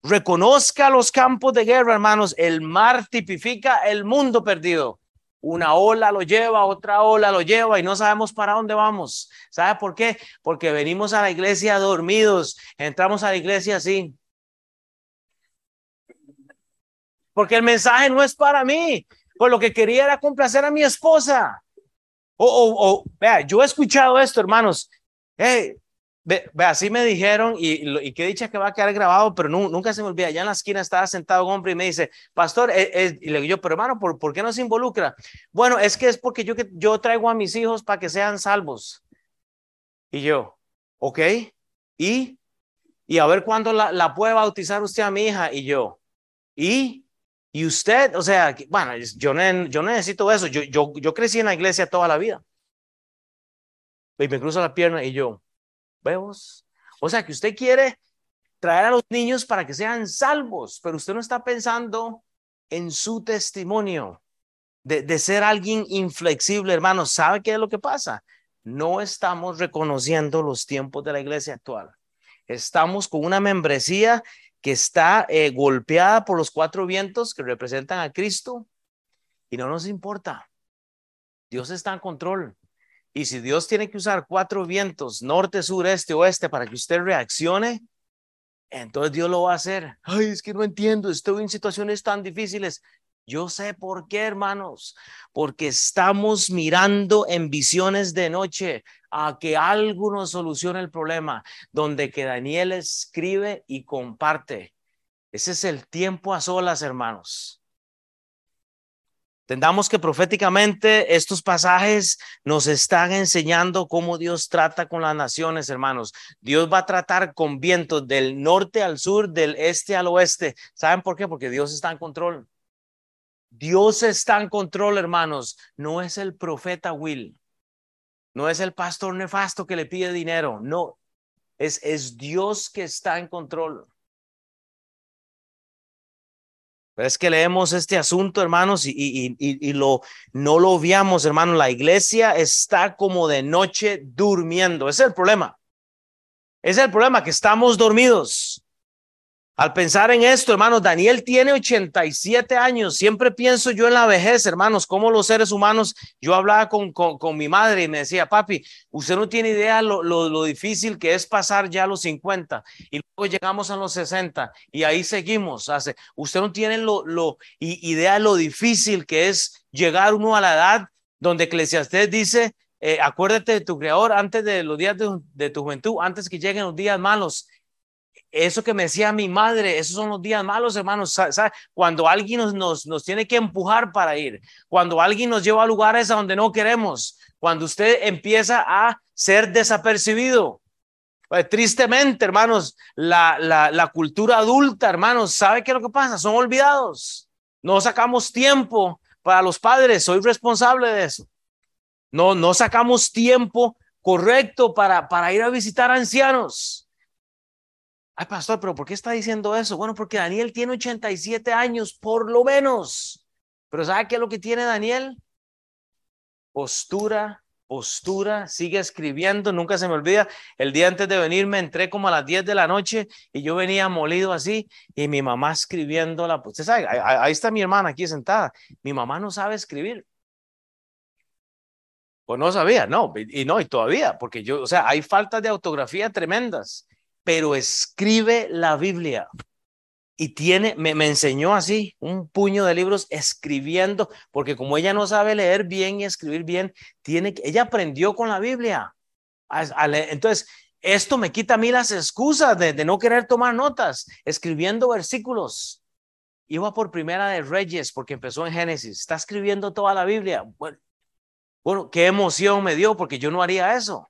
Reconozca los campos de guerra, hermanos. El mar tipifica el mundo perdido. Una ola lo lleva, otra ola lo lleva y no sabemos para dónde vamos. ¿Sabe por qué? Porque venimos a la iglesia dormidos, entramos a la iglesia así. Porque el mensaje no es para mí. Pues lo que quería era complacer a mi esposa. O, vea, yo he escuchado esto, hermanos. Hey, ve, así me dijeron y, y qué dicha que va a quedar grabado, pero nunca se me olvida. Allá en la esquina estaba sentado un hombre y me dice, pastor, eh, y le digo yo, pero hermano, ¿por, ¿por qué no se involucra? Bueno, es que es porque yo, yo traigo a mis hijos para que sean salvos. Y yo, ok, y, y a ver cuándo la, la puede bautizar usted a mi hija. Y yo, y y usted, o sea, bueno, yo, no, yo necesito eso. Yo, yo, yo crecí en la iglesia toda la vida. Y me cruza la pierna y yo, vemos. O sea, que usted quiere traer a los niños para que sean salvos, pero usted no está pensando en su testimonio de, de ser alguien inflexible, hermano. ¿Sabe qué es lo que pasa? No estamos reconociendo los tiempos de la iglesia actual. Estamos con una membresía que está eh, golpeada por los cuatro vientos que representan a Cristo y no nos importa. Dios está en control. Y si Dios tiene que usar cuatro vientos, norte, sur, este, oeste, para que usted reaccione, entonces Dios lo va a hacer. Ay, es que no entiendo, estoy en situaciones tan difíciles. Yo sé por qué, hermanos, porque estamos mirando en visiones de noche a que algo nos solucione el problema, donde que Daniel escribe y comparte. Ese es el tiempo a solas, hermanos. Tendamos que proféticamente estos pasajes nos están enseñando cómo Dios trata con las naciones, hermanos. Dios va a tratar con vientos del norte al sur, del este al oeste. ¿Saben por qué? Porque Dios está en control. Dios está en control, hermanos. No es el profeta Will. No es el pastor nefasto que le pide dinero. No, es, es Dios que está en control. Pero es que leemos este asunto, hermanos, y, y, y, lo, no lo obviamos, hermanos. La iglesia está como de noche durmiendo. Ese es el problema. Ese es el problema, que estamos dormidos. Al pensar en esto, hermanos, Daniel tiene 87 años. Siempre pienso yo en la vejez, hermanos, como los seres humanos. Yo hablaba con, con, mi madre y me decía, papi, usted no tiene idea lo, lo, difícil que es pasar ya a los 50 y luego llegamos a los 60 y ahí seguimos. Hace, usted no tiene lo, lo, idea lo difícil que es llegar uno a la edad donde Eclesiastés dice, eh, acuérdate de tu creador antes de los días de, de tu juventud, antes que lleguen los días malos eso que me decía mi madre, esos son los días malos, hermanos. Cuando alguien nos, nos, nos, tiene que empujar para ir, cuando alguien nos lleva a lugares a donde no queremos, cuando usted empieza a ser desapercibido. Pues, tristemente, hermanos, la, la, la cultura adulta, hermanos, ¿sabe qué es lo que pasa? Son olvidados. No sacamos tiempo para los padres, soy responsable de eso. No, no sacamos tiempo correcto para, para ir a visitar ancianos. Ay, pastor, pero ¿por qué está diciendo eso? Bueno, porque Daniel tiene 87 años, por lo menos. Pero ¿sabe qué es lo que tiene Daniel? Postura, postura, sigue escribiendo, nunca se me olvida. El día antes de venir me entré como a las 10 de la noche y yo venía molido así y mi mamá escribiendo la... Usted sabe, ahí, está mi hermana aquí sentada. Mi mamá no sabe escribir. Pues no sabía, no, y no, y todavía, porque yo, o sea, hay faltas de autografía tremendas pero escribe la Biblia. Y tiene, me, enseñó así, un puño de libros escribiendo, porque como ella no sabe leer bien y escribir bien, tiene ella aprendió con la Biblia. entonces, esto me quita a mí las excusas de, no querer tomar notas, escribiendo versículos. Iba por primera de Reyes, porque empezó en Génesis, está escribiendo toda la Biblia. Bueno, qué emoción me dio, porque yo no haría eso.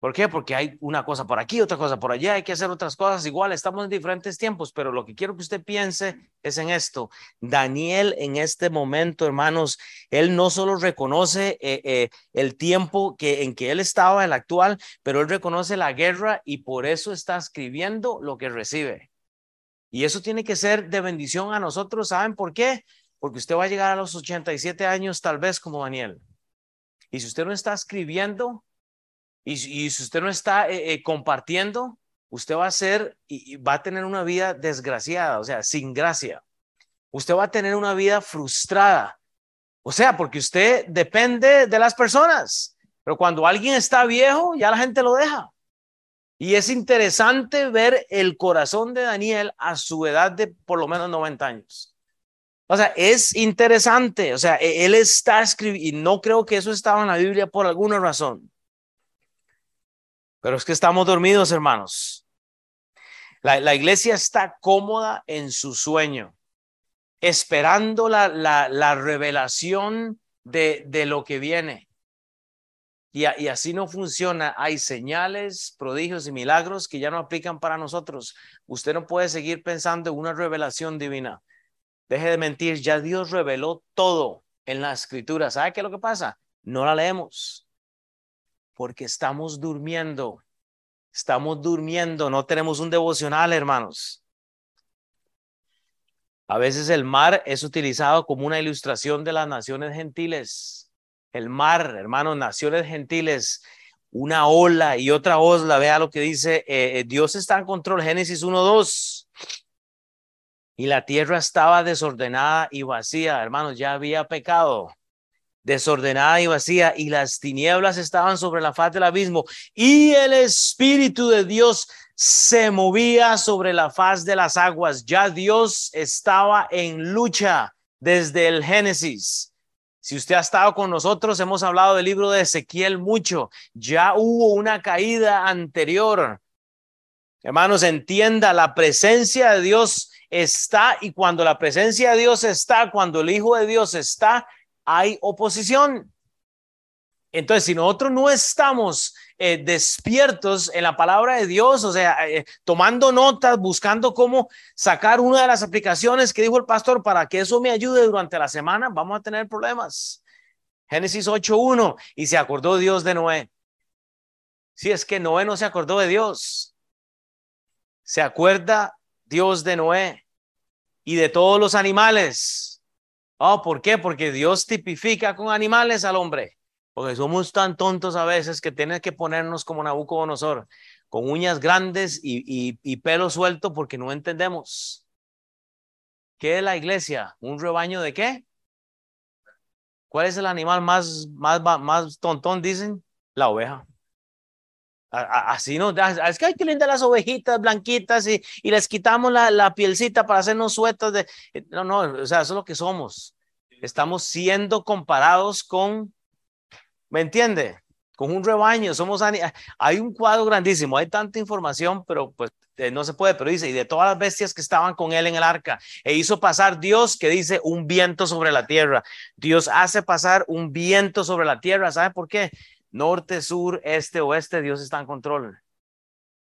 ¿Por qué? Porque hay una cosa por aquí, otra cosa por allá, hay que hacer otras cosas. Igual estamos en diferentes tiempos, pero lo que quiero que usted piense es en esto. Daniel en este momento, hermanos, él no solo reconoce eh, eh, el tiempo que, en que él estaba, el actual, pero él reconoce la guerra y por eso está escribiendo lo que recibe. Y eso tiene que ser de bendición a nosotros. ¿Saben por qué? Porque usted va a llegar a los 87 años tal vez como Daniel. Y si usted no está escribiendo, y, si usted no está eh, eh, compartiendo, usted va a ser y, va a tener una vida desgraciada, o sea, sin gracia. Usted va a tener una vida frustrada. O sea, porque usted depende de las personas. Pero cuando alguien está viejo, ya la gente lo deja. Y es interesante ver el corazón de Daniel a su edad de por lo menos 90 años. O sea, es interesante. O sea, e, él está escribiendo, y no creo que eso estaba en la Biblia por alguna razón. Pero es que estamos dormidos, hermanos. La, iglesia está cómoda en su sueño, esperando la, la, revelación de, de, lo que viene. Y, y, así no funciona. Hay señales, prodigios y milagros que ya no aplican para nosotros. Usted no puede seguir pensando en una revelación divina. Deje de mentir, ya Dios reveló todo en la escritura. ¿Sabe qué es lo que pasa? No la leemos porque estamos durmiendo. Estamos durmiendo, no tenemos un devocional, hermanos. A veces el mar es utilizado como una ilustración de las naciones gentiles. El mar, hermanos, naciones gentiles, una ola y otra ola. Vea lo que dice, eh, eh, Dios está en control, Génesis 1.2. Y la tierra estaba desordenada y vacía, hermanos, ya había pecado desordenada y vacía, y las tinieblas estaban sobre la faz del abismo, y el Espíritu de Dios se movía sobre la faz de las aguas. Ya Dios estaba en lucha desde el Génesis. Si usted ha estado con nosotros, hemos hablado del libro de Ezequiel mucho. Ya hubo una caída anterior. Hermanos, entienda, la presencia de Dios está y cuando la presencia de Dios está, cuando el Hijo de Dios está, hay oposición. Entonces, si nosotros no estamos eh, despiertos en la palabra de Dios, o sea, eh, tomando notas, buscando cómo sacar una de las aplicaciones que dijo el pastor para que eso me ayude durante la semana, vamos a tener problemas. Génesis 8.1, y se acordó Dios de Noé. Si es que Noé no se acordó de Dios, se acuerda Dios de Noé y de todos los animales Oh, ¿por qué? Porque Dios tipifica con animales al hombre. Porque somos tan tontos a veces que tiene que ponernos como Nabucodonosor. con uñas grandes y, y pelo suelto porque no entendemos. ¿Qué es la iglesia? ¿Un rebaño de qué? ¿Cuál es el animal más, más, más tontón, dicen? La oveja. Así no, es que hay que linda las ovejitas blanquitas y, y les quitamos la, la, pielcita para hacernos suetas de. No, no, o sea, eso es lo que somos. Estamos siendo comparados con, ¿me entiende? Con un rebaño. Somos, hay un cuadro grandísimo, hay tanta información, pero pues eh, no se puede, pero dice, y de todas las bestias que estaban con él en el arca, e hizo pasar Dios, que dice, un viento sobre la tierra. Dios hace pasar un viento sobre la tierra. ¿Sabe por qué? Norte, sur, este, oeste, Dios está en control.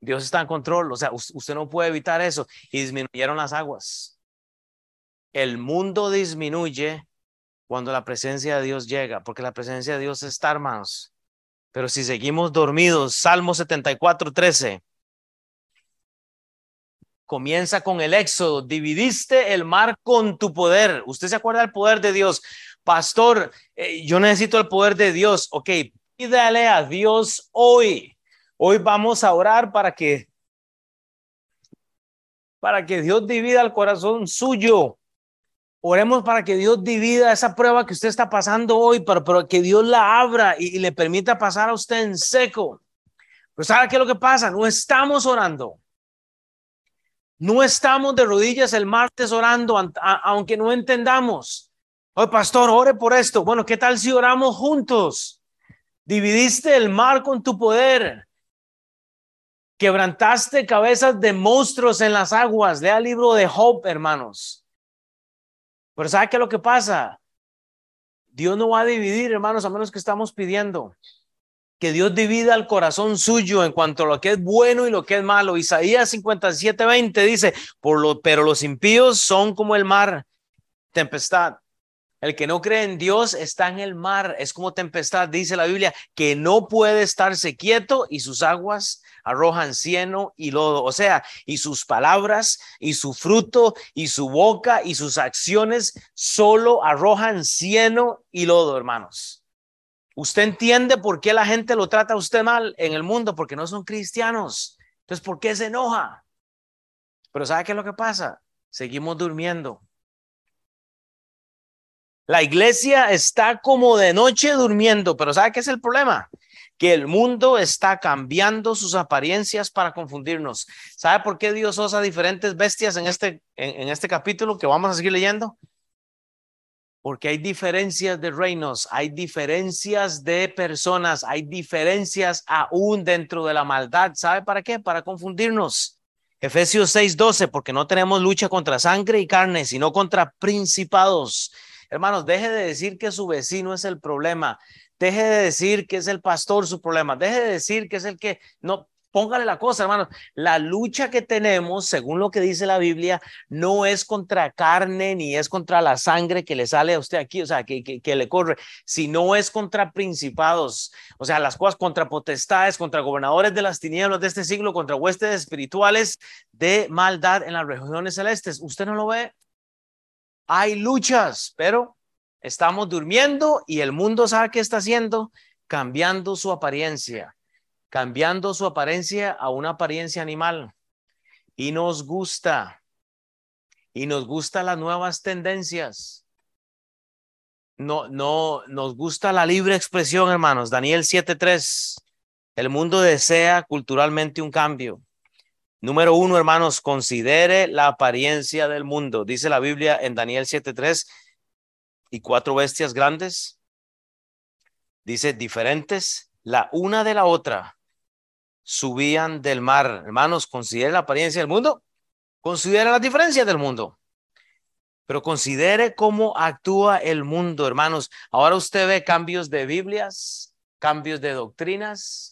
Dios está en control. O sea, usted no puede evitar eso. Y disminuyeron las aguas. El mundo disminuye cuando la presencia de Dios llega, porque la presencia de Dios está, hermanos. Pero si seguimos dormidos, Salmo 74, 13 comienza con el éxodo. Dividiste el mar con tu poder. ¿Usted se acuerda del poder de Dios? Pastor, eh, yo necesito el poder de Dios. Ok, pídale a Dios hoy. Hoy vamos a orar para que para que Dios divida el corazón suyo. Oremos para que Dios divida esa prueba que usted está pasando hoy, pero, pero que Dios la abra y, le permita pasar a usted en seco. Pues ¿sabe qué es lo que pasa? No estamos orando. No estamos de rodillas el martes orando, aunque no entendamos. Oye, pastor, ore por esto. Bueno, ¿qué tal si oramos juntos? Dividiste el mar con tu poder. Quebrantaste cabezas de monstruos en las aguas. Lea el libro de Job, hermanos. Pero ¿sabe qué es lo que pasa? Dios no va a dividir, hermanos, a menos que estamos pidiendo que Dios divida el corazón suyo en cuanto a lo que es bueno y lo que es malo. Isaías 57, 20 dice, Por lo, pero los impíos son como el mar, tempestad. El que no cree en Dios está en el mar, es como tempestad, dice la Biblia, que no puede estarse quieto y sus aguas arrojan cieno y lodo. O sea, y sus palabras y su fruto y su boca y sus acciones solo arrojan cieno y lodo, hermanos. Usted entiende por qué la gente lo trata a usted mal en el mundo, porque no son cristianos. Entonces, ¿por qué se enoja? Pero ¿sabe qué es lo que pasa? Seguimos durmiendo. La iglesia está como de noche durmiendo, pero ¿sabe qué es el problema? Que el mundo está cambiando sus apariencias para confundirnos. ¿Sabe por qué Dios usa diferentes bestias en este, en este capítulo que vamos a seguir leyendo? porque hay diferencias de reinos, hay diferencias de personas, hay diferencias aún dentro de la maldad. ¿Sabe para qué? Para confundirnos. Efesios 6:12, porque no tenemos lucha contra sangre y carne, sino contra principados. Hermanos, deje de decir que su vecino es el problema. Deje de decir que es el pastor su problema. Deje de decir que es el que no póngale la cosa, hermano. La lucha que tenemos, según lo que dice la Biblia, no es contra carne ni es contra la sangre que le sale a usted aquí, o sea, que, que, le corre, sino es contra principados, o sea, las cosas contra potestades, contra gobernadores de las tinieblas de este siglo, contra huestes espirituales de maldad en las regiones celestes. ¿Usted no lo ve? Hay luchas, pero estamos durmiendo y el mundo sabe qué está haciendo, cambiando su apariencia cambiando su apariencia a una apariencia animal. Y nos gusta, y nos gustan las nuevas tendencias. No, no, nos gusta la libre expresión, hermanos. Daniel 7:3. El mundo desea culturalmente un cambio. Número uno, hermanos, considere la apariencia del mundo. Dice la Biblia en Daniel 7:3 y cuatro bestias grandes. Dice diferentes, la una de la otra subían del mar. Hermanos, considere la apariencia del mundo, considere las diferencias del mundo, pero considere cómo actúa el mundo, hermanos. Ahora usted ve cambios de Biblias, cambios de doctrinas.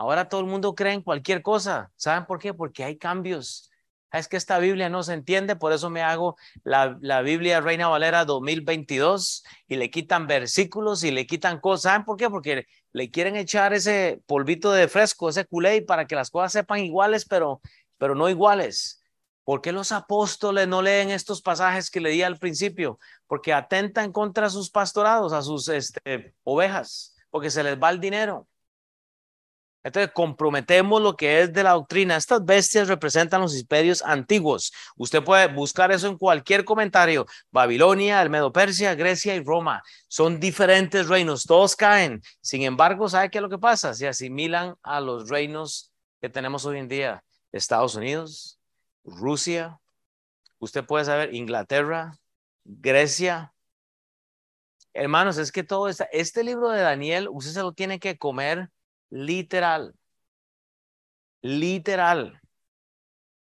Ahora todo el mundo cree en cualquier cosa. ¿Saben por qué? Porque hay cambios. Es que esta Biblia no se entiende, por eso me hago la, la Biblia Reina Valera 2022 y le quitan versículos y le quitan cosas. ¿Saben por qué? Porque le quieren echar ese polvito de fresco, ese culé para que las cosas sepan iguales, pero, pero no iguales. ¿Por qué los apóstoles no leen estos pasajes que leía al principio? Porque atentan contra sus pastorados, a sus este, ovejas, porque se les va el dinero. Entonces, comprometemos lo que es de la doctrina. Estas bestias representan los imperios antiguos. Usted puede buscar eso en cualquier comentario. Babilonia, el Medo Persia, Grecia y Roma. Son diferentes reinos. Todos caen. Sin embargo, ¿sabe qué es lo que pasa? Se asimilan a los reinos que tenemos hoy en día. Estados Unidos, Rusia. Usted puede saber Inglaterra, Grecia. Hermanos, es que todo está, este libro de Daniel, usted se lo tiene que comer literal. Literal.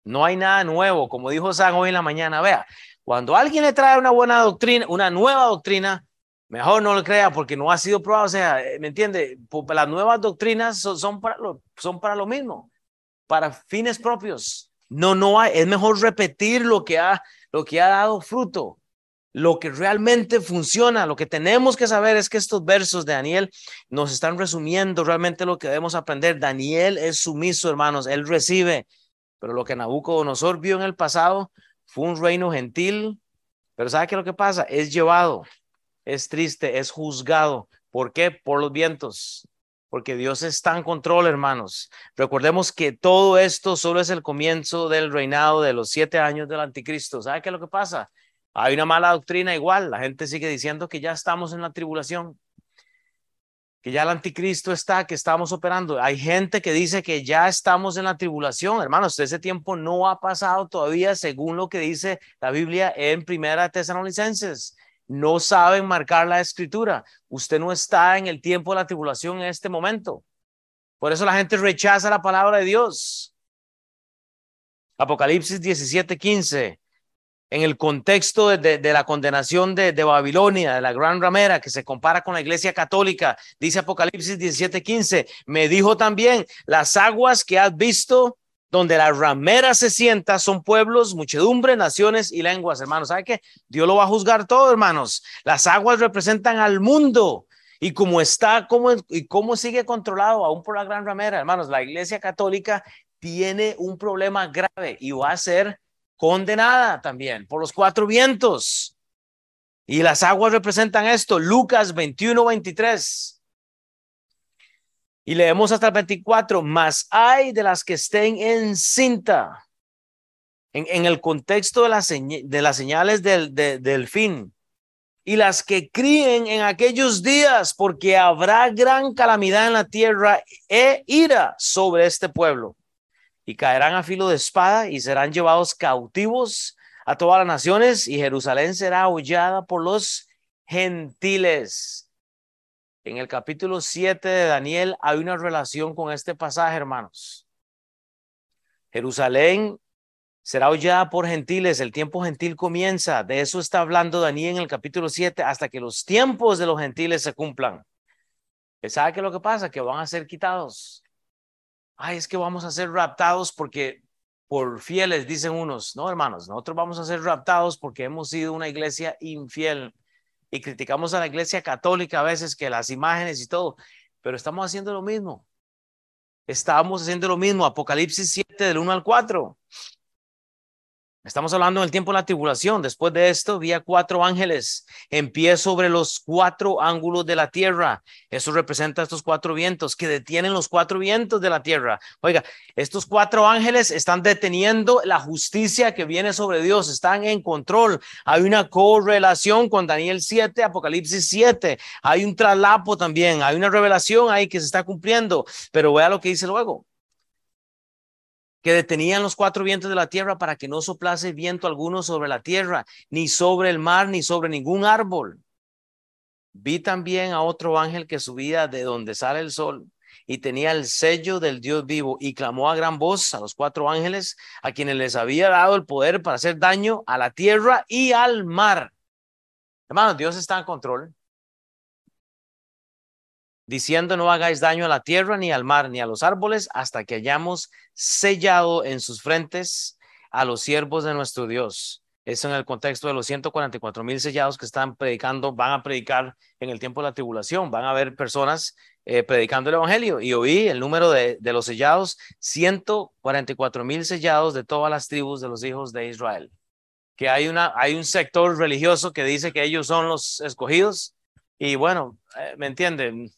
No hay nada nuevo, como dijo San hoy en la mañana. Vea, cuando alguien le trae una buena doctrina, una nueva doctrina, mejor no lo crea porque no ha sido probado. O sea, ¿me entiende? Las nuevas doctrinas son, para, lo, son para lo mismo, para fines propios. No, no hay, es mejor repetir lo que ha, lo que ha dado fruto lo que realmente funciona, lo que tenemos que saber es que estos versos de Daniel nos están resumiendo realmente lo que debemos aprender. Daniel es sumiso, hermanos, él recibe, pero lo que Nabucodonosor vio en el pasado fue un reino gentil, pero ¿sabe qué es lo que pasa? Es llevado, es triste, es juzgado. ¿Por qué? Por los vientos. Porque Dios está en control, hermanos. Recordemos que todo esto solo es el comienzo del reinado de los siete años del anticristo. ¿Sabe qué es lo que pasa? Hay una mala doctrina igual, la gente sigue diciendo que ya estamos en la tribulación, que ya el anticristo está, que estamos operando. Hay gente que dice que ya estamos en la tribulación, hermanos, ese tiempo no ha pasado todavía según lo que dice la Biblia en Primera Tesalonicenses. No saben marcar la escritura. Usted no está en el tiempo de la tribulación en este momento. Por eso la gente rechaza la palabra de Dios. Apocalipsis 17, 15 en el contexto de, la condenación de, Babilonia, de la gran ramera, que se compara con la iglesia católica, dice Apocalipsis 17:15, me dijo también, las aguas que has visto donde la ramera se sienta son pueblos, muchedumbre, naciones y lenguas, hermanos. ¿Sabe qué? Dios lo va a juzgar todo, hermanos. Las aguas representan al mundo. Y cómo está, cómo, y cómo sigue controlado aún por la gran ramera, hermanos, la iglesia católica tiene un problema grave y va a ser condenada también por los cuatro vientos. Y las aguas representan esto, Lucas 21, 23. Y leemos hasta el 24, más hay de las que estén en cinta. En, el contexto de, de las señales del, del fin. Y las que críen en aquellos días, porque habrá gran calamidad en la tierra e ira sobre este pueblo y caerán a filo de espada y serán llevados cautivos a todas las naciones y Jerusalén será hollada por los gentiles. En el capítulo 7 de Daniel hay una relación con este pasaje, hermanos. Jerusalén será hollada por gentiles, el tiempo gentil comienza, de eso está hablando Daniel en el capítulo 7, hasta que los tiempos de los gentiles se cumplan. ¿Sabe qué es lo que pasa? Que van a ser quitados ay, es que vamos a ser raptados porque por fieles, dicen unos, no, hermanos, nosotros vamos a ser raptados porque hemos sido una iglesia infiel y criticamos a la iglesia católica a veces que las imágenes y todo, pero estamos haciendo lo mismo. Estamos haciendo lo mismo, Apocalipsis 7 del 1 al 4. Estamos hablando del tiempo de la tribulación. Después de esto, vi a cuatro ángeles en pie sobre los cuatro ángulos de la tierra. Eso representa estos cuatro vientos que detienen los cuatro vientos de la tierra. Oiga, estos cuatro ángeles están deteniendo la justicia que viene sobre Dios. Están en control. Hay una correlación con Daniel 7, Apocalipsis 7. Hay un traslapo también. Hay una revelación ahí que se está cumpliendo. Pero vea lo que dice luego que detenían los cuatro vientos de la tierra para que no soplase viento alguno sobre la tierra, ni sobre el mar, ni sobre ningún árbol. Vi también a otro ángel que subía de donde sale el sol y tenía el sello del Dios vivo y clamó a gran voz a los cuatro ángeles a quienes les había dado el poder para hacer daño a la tierra y al mar. Hermanos, Dios está en control diciendo no hagáis daño a la tierra, ni al mar, ni a los árboles, hasta que hayamos sellado en sus frentes a los siervos de nuestro Dios. Eso en el contexto de los 144 mil sellados que están predicando, van a predicar en el tiempo de la tribulación, van a haber personas eh, predicando el Evangelio. Y oí el número de, de los sellados, 144 mil sellados de todas las tribus de los hijos de Israel. Que hay, una, hay un sector religioso que dice que ellos son los escogidos. Y bueno, eh, ¿me entienden?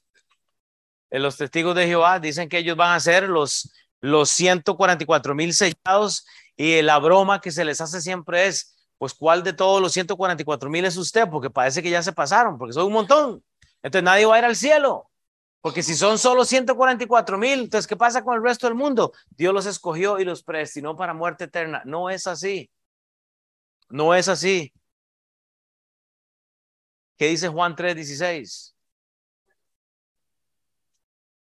Los testigos de Jehová dicen que ellos van a ser los, los 144 mil sellados y la broma que se les hace siempre es, pues, ¿cuál de todos los 144 mil es usted? Porque parece que ya se pasaron, porque son un montón. Entonces nadie va a ir al cielo. Porque si son solo 144 mil, entonces, ¿qué pasa con el resto del mundo? Dios los escogió y los predestinó para muerte eterna. No es así. No es así. ¿Qué dice Juan 3:16?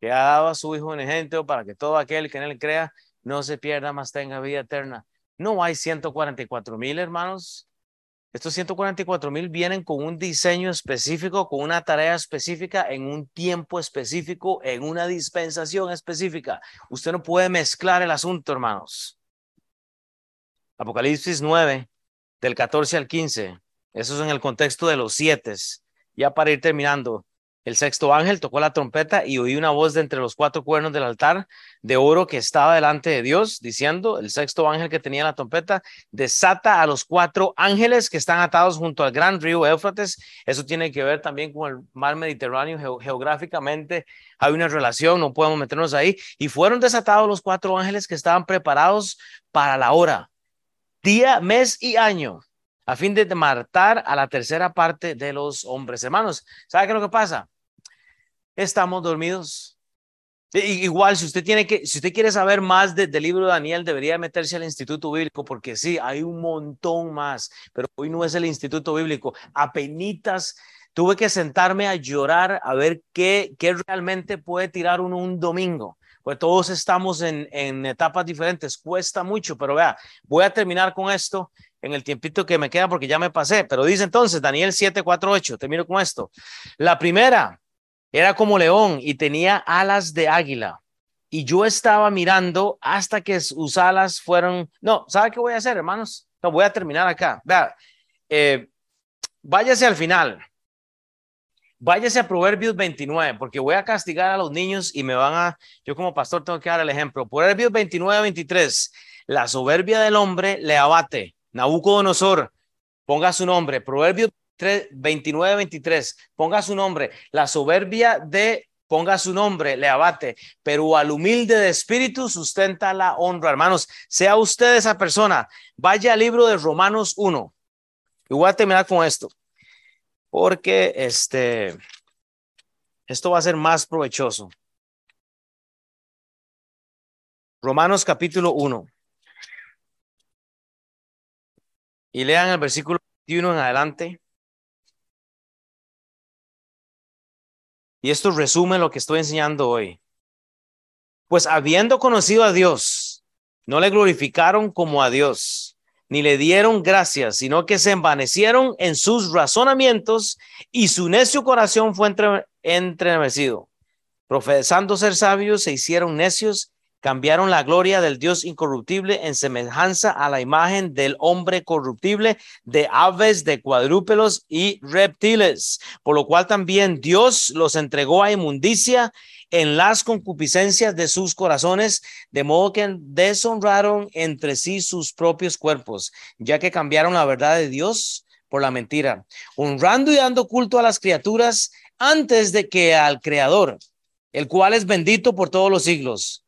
Que ha dado a su Hijo ejemplo para que todo aquel que en él crea no se pierda, más tenga vida eterna. No hay 144 mil hermanos. Estos 144 mil vienen con un diseño específico, con una tarea específica, en un tiempo específico, en una dispensación específica. Usted no puede mezclar el asunto, hermanos. Apocalipsis 9, del 14 al 15. Eso es en el contexto de los siete. Ya para ir terminando. El sexto ángel tocó la trompeta y oí una voz de entre los cuatro cuernos del altar de oro que estaba delante de Dios, diciendo, el sexto ángel que tenía la trompeta, desata a los cuatro ángeles que están atados junto al gran río Éufrates. Eso tiene que ver también con el mar Mediterráneo geográficamente. Hay una relación, no podemos meternos ahí. Y fueron desatados los cuatro ángeles que estaban preparados para la hora, día, mes y año a fin de matar a la tercera parte de los hombres. Hermanos, ¿sabe qué es lo que pasa? Estamos dormidos. Igual, si usted tiene que, si usted quiere saber más del libro de Daniel, debería meterse al Instituto Bíblico, porque sí, hay un montón más, pero hoy no es el Instituto Bíblico. Apenitas tuve que sentarme a llorar a ver qué, qué realmente puede tirar uno un domingo. Pues todos estamos en, en etapas diferentes, cuesta mucho, pero vea, voy a terminar con esto en el tiempito que me queda porque ya me pasé, pero dice entonces Daniel 748, termino con esto. La primera, era como león y tenía alas de águila. Y yo estaba mirando hasta que sus alas fueron... No, ¿sabe qué voy a hacer, hermanos? No, voy a terminar acá. Vea, eh, váyase al final. Váyase a Proverbios 29, porque voy a castigar a los niños y me van a... Yo como pastor tengo que dar el ejemplo. Proverbios 29, 23. La soberbia del hombre le abate. Nabucodonosor, ponga su nombre. Proverbios 29, 23. Ponga su nombre. La soberbia de ponga su nombre, le abate, pero al humilde de espíritu sustenta la honra. Hermanos, sea usted esa persona. Vaya al libro de Romanos 1. Y voy a terminar con esto, porque este, esto va a ser más provechoso. Romanos capítulo 1. Y lean el versículo 21 en adelante. Y esto resume lo que estoy enseñando hoy. Pues habiendo conocido a Dios, no le glorificaron como a Dios, ni le dieron gracias, sino que se envanecieron en sus razonamientos y su necio corazón fue entre, entremecido. Profesando ser sabios, se hicieron necios cambiaron la gloria del Dios incorruptible en semejanza a la imagen del hombre corruptible, de aves, de cuadrúpedos y reptiles, por lo cual también Dios los entregó a inmundicia en las concupiscencias de sus corazones, de modo que deshonraron entre sí sus propios cuerpos, ya que cambiaron la verdad de Dios por la mentira, honrando y dando culto a las criaturas antes de que al Creador, el cual es bendito por todos los siglos.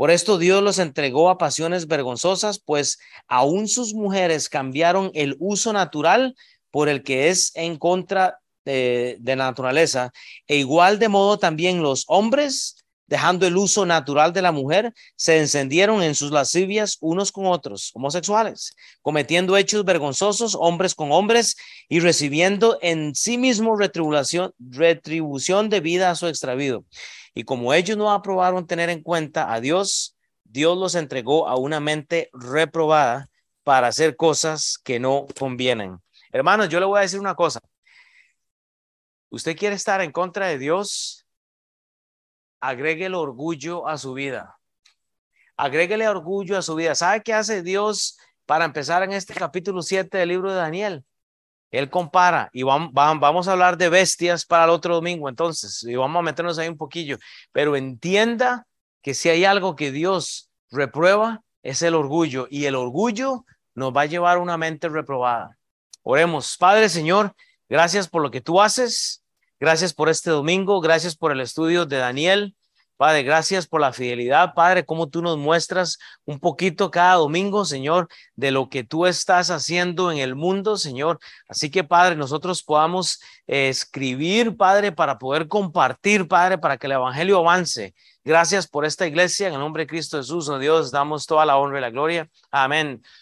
Por esto Dios los entregó a pasiones vergonzosas, pues aún sus mujeres cambiaron el uso natural por el que es en contra de, la naturaleza. E igual de modo también los hombres, dejando el uso natural de la mujer, se encendieron en sus lascivias unos con otros, homosexuales, cometiendo hechos vergonzosos hombres con hombres y recibiendo en sí mismo retribución, retribución debida a su extravío. Y como ellos no aprobaron tener en cuenta a Dios, Dios los entregó a una mente reprobada para hacer cosas que no convienen. Hermanos, yo le voy a decir una cosa. Usted quiere estar en contra de Dios, agregue el orgullo a su vida. Agréguele orgullo a su vida. ¿Sabe qué hace Dios para empezar en este capítulo 7 del libro de Daniel? Él compara y vamos, a hablar de bestias para el otro domingo entonces y vamos a meternos ahí un poquillo, pero entienda que si hay algo que Dios reprueba es el orgullo y el orgullo nos va a llevar a una mente reprobada. Oremos, Padre Señor, gracias por lo que tú haces, gracias por este domingo, gracias por el estudio de Daniel, Padre, gracias por la fidelidad, Padre, como tú nos muestras un poquito cada domingo, Señor, de lo que tú estás haciendo en el mundo, Señor. Así que, Padre, nosotros podamos escribir, Padre, para poder compartir, Padre, para que el Evangelio avance. Gracias por esta iglesia. En el nombre de Cristo Jesús, oh Dios, damos toda la honra y la gloria. Amén.